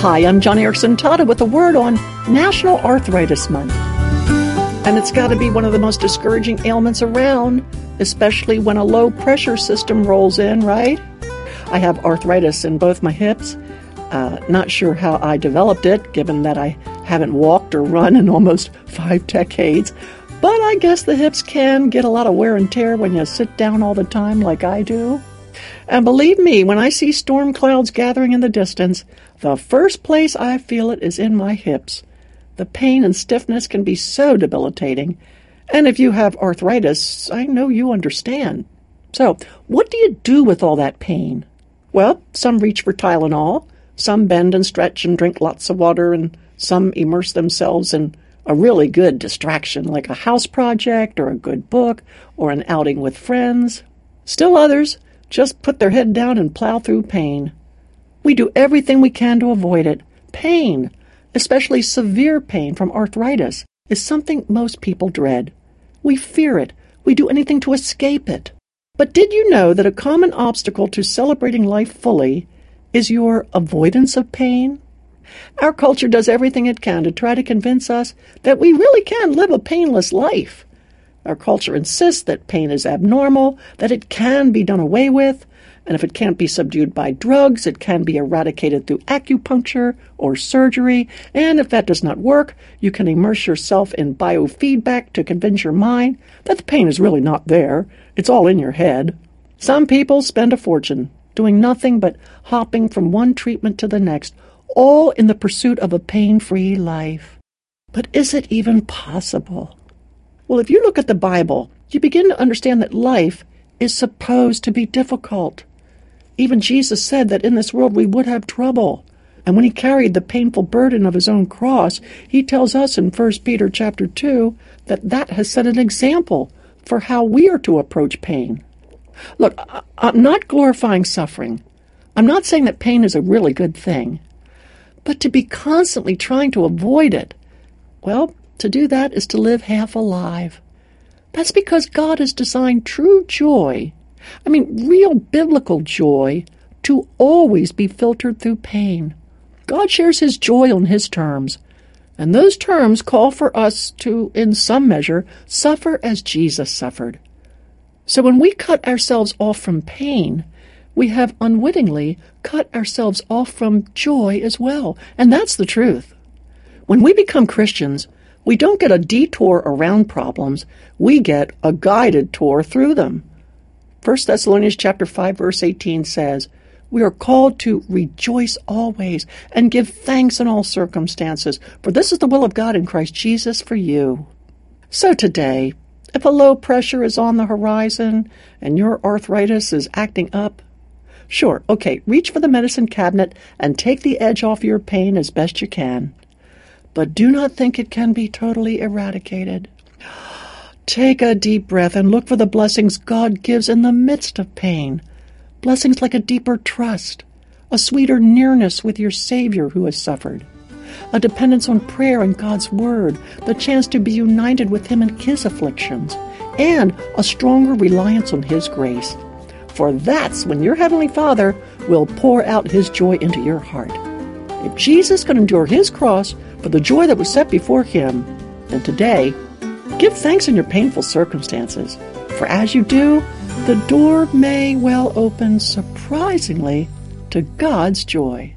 Hi, I'm Joni Eareckson Tada with a word on National Arthritis Month. And it's got to be one of the most discouraging ailments around, especially when a low pressure system rolls in, right? I have arthritis in both my hips. Uh, not sure how I developed it, given that I haven't walked or run in almost five decades. But I guess the hips can get a lot of wear and tear when you sit down all the time, like I do. And believe me, when I see storm clouds gathering in the distance, the first place I feel it is in my hips. The pain and stiffness can be so debilitating. And if you have arthritis, I know you understand. So, what do you do with all that pain? Well, some reach for Tylenol, some bend and stretch and drink lots of water, and some immerse themselves in a really good distraction like a house project or a good book or an outing with friends. Still others just put their head down and plow through pain. We do everything we can to avoid it. Pain, especially severe pain from arthritis, is something most people dread. We fear it. We do anything to escape it. But did you know that a common obstacle to celebrating life fully is your avoidance of pain? Our culture does everything it can to try to convince us that we really can live a painless life. Our culture insists that pain is abnormal, that it can be done away with, and if it can't be subdued by drugs, it can be eradicated through acupuncture or surgery. And if that does not work, you can immerse yourself in biofeedback to convince your mind that the pain is really not there. It's all in your head. Some people spend a fortune doing nothing but hopping from one treatment to the next, all in the pursuit of a pain free life. But is it even possible? Well, if you look at the Bible, you begin to understand that life is supposed to be difficult. Even Jesus said that in this world we would have trouble. And when he carried the painful burden of his own cross, he tells us in 1 Peter chapter 2 that that has set an example for how we are to approach pain. Look, I'm not glorifying suffering. I'm not saying that pain is a really good thing. But to be constantly trying to avoid it, well, to do that is to live half alive. That's because God has designed true joy, I mean, real biblical joy, to always be filtered through pain. God shares his joy on his terms, and those terms call for us to, in some measure, suffer as Jesus suffered. So when we cut ourselves off from pain, we have unwittingly cut ourselves off from joy as well. And that's the truth. When we become Christians, we don't get a detour around problems, we get a guided tour through them. 1 Thessalonians chapter 5 verse 18 says, "We are called to rejoice always and give thanks in all circumstances, for this is the will of God in Christ Jesus for you." So today, if a low pressure is on the horizon and your arthritis is acting up, sure, okay, reach for the medicine cabinet and take the edge off your pain as best you can but do not think it can be totally eradicated. Take a deep breath and look for the blessings God gives in the midst of pain. Blessings like a deeper trust, a sweeter nearness with your Savior who has suffered, a dependence on prayer and God's Word, the chance to be united with Him in His afflictions, and a stronger reliance on His grace. For that's when your Heavenly Father will pour out His joy into your heart. If Jesus could endure His cross for the joy that was set before him. And today, give thanks in your painful circumstances, for as you do, the door may well open surprisingly to God's joy.